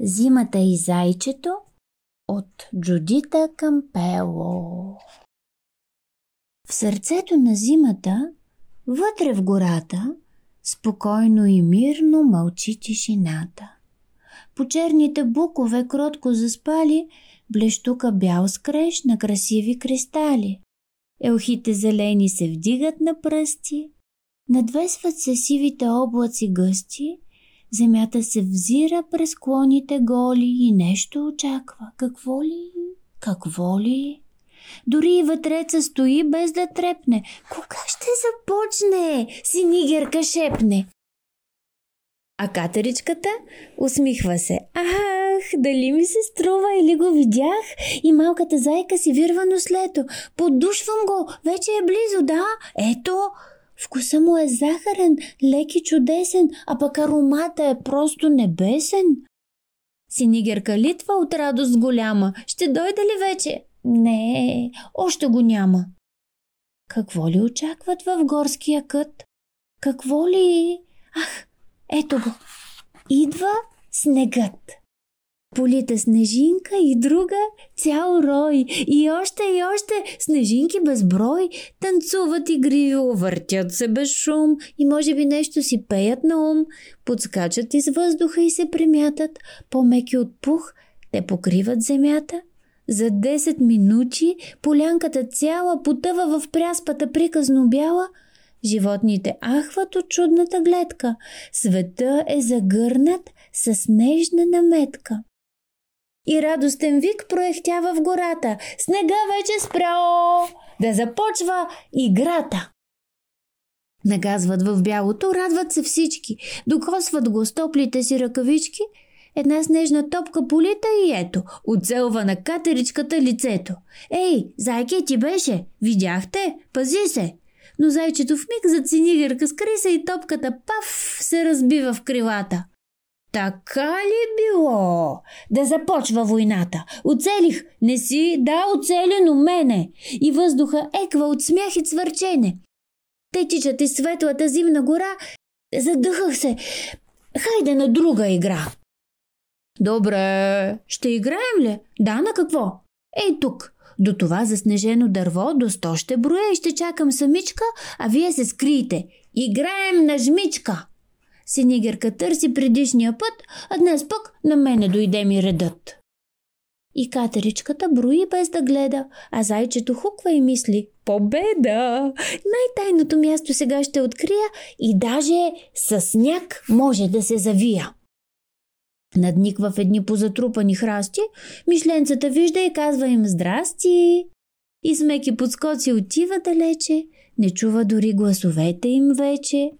Зимата и зайчето от Джудита Кампело В сърцето на зимата, вътре в гората, спокойно и мирно мълчи тишината. По черните букове кротко заспали блещука бял скреж на красиви кристали. Елхите зелени се вдигат на пръсти, надвесват се сивите облаци гъсти Земята се взира през клоните голи и нещо очаква. Какво ли? Какво ли? Дори и вътреца стои без да трепне. Кога ще започне? Синигерка шепне. А катеричката усмихва се. Ах, дали ми се струва или го видях? И малката зайка си вирва нослето. Подушвам го, вече е близо, да? Ето, Вкуса му е захарен, лек и чудесен, а пък аромата е просто небесен. Синигерка литва от радост голяма. Ще дойде ли вече? Не, още го няма. Какво ли очакват в горския кът? Какво ли? Ах, ето го. Идва снегът полита снежинка и друга цял рой. И още и още снежинки безброй танцуват игриво, въртят се без шум и може би нещо си пеят на ум, подскачат из въздуха и се премятат, по-меки от пух, те покриват земята. За 10 минути полянката цяла потъва в пряспата приказно бяла – Животните ахват от чудната гледка. Света е загърнат с нежна наметка и радостен вик проехтява в гората. Снега вече спрял да започва играта. Нагазват в бялото, радват се всички, докосват го с топлите си ръкавички, една снежна топка полита и ето, оцелва на катеричката лицето. Ей, зайке ти беше, видяхте? Пази се! Но зайчето в миг зад синигърка скри се и топката паф се разбива в крилата. Така ли било? Да започва войната. Оцелих. Не си? Да, оцелено мене. И въздуха еква от смях и цвърчене. Те тичат из светлата зимна гора. Задъхах се. Хайде на друга игра. Добре. Ще играем ли? Да, на какво? Ей тук. До това заснежено дърво до сто ще броя и ще чакам самичка, а вие се скриете. Играем на жмичка. Синигерка търси предишния път, а днес пък на мене дойде ми редът. И катеричката брои без да гледа, а зайчето хуква и мисли «Победа! Най-тайното място сега ще открия и даже с сняг може да се завия». Надниква в едни позатрупани храсти, мишленцата вижда и казва им «Здрасти!» И смеки подскоци отива далече, не чува дори гласовете им вече.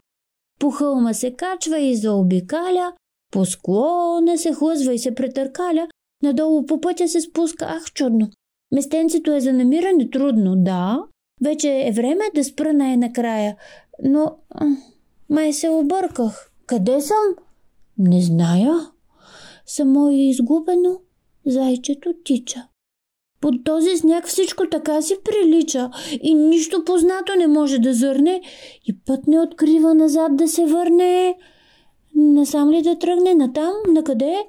По хълма се качва и заобикаля, по склона се хлъзва и се претъркаля, надолу по пътя се спуска, ах чудно. Местенцето е за намиране трудно, да. Вече е време да спра най-накрая, но май се обърках. Къде съм? Не зная. Само и изгубено зайчето тича. Под този сняг всичко така си прилича и нищо познато не може да зърне и път не открива назад да се върне. Насам ли да тръгне? Натам? На къде?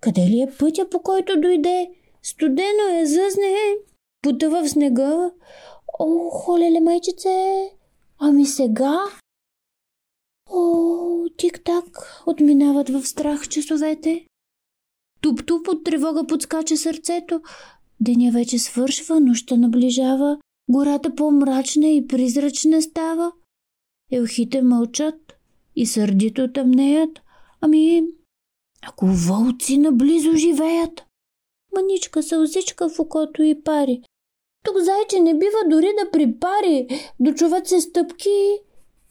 Къде ли е пътя, по който дойде? Студено е, зъзне. Потъва в снега. О, холеле, майчице! Ами сега? О, тик-так, отминават в страх часовете. Туп-туп от тревога подскача сърцето. Деня вече свършва, нощта наближава, гората по-мрачна и призрачна става. Елхите мълчат и сърдито тъмнеят. Ами, ако вълци наблизо живеят? Маничка сълзичка в окото и пари. Тук зайче не бива дори да припари. Дочуват се стъпки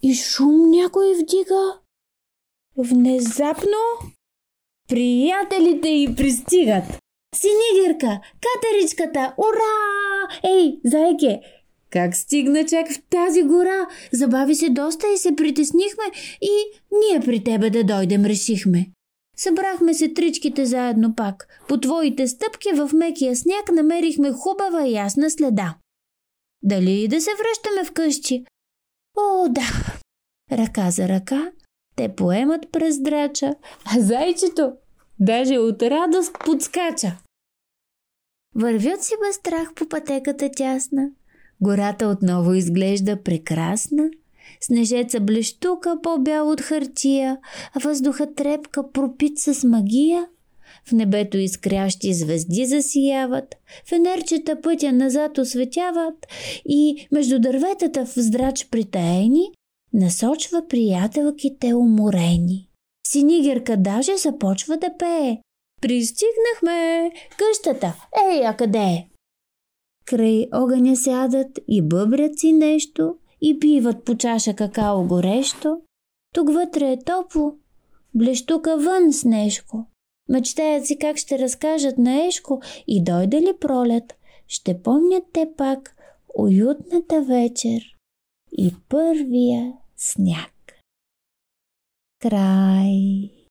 и шум някой вдига. Внезапно приятелите й пристигат. Синигирка, катеричката, ура! Ей, зайке, как стигна чак в тази гора? Забави се доста и се притеснихме и ние при тебе да дойдем решихме. Събрахме се тричките заедно пак. По твоите стъпки в мекия сняг намерихме хубава и ясна следа. Дали да се връщаме вкъщи? О, да! Ръка за ръка те поемат през драча, а зайчето Даже от радост подскача. Вървят си без страх по пътеката тясна. Гората отново изглежда прекрасна. Снежеца блещука по-бял от хартия, а въздуха трепка пропит с магия. В небето изкрящи звезди засияват, фенерчета пътя назад осветяват и между дърветата в здрач притаени насочва приятелките уморени. Синигерка даже започва да пее. Пристигнахме! Къщата! Ей, а къде е? Край огъня сядат и бъбрят си нещо и пиват по чаша какао горещо. Тук вътре е топло, блещука вън снежко. Мечтаят си как ще разкажат на Ешко и дойде ли пролет, ще помнят те пак уютната вечер и първия сняг. Край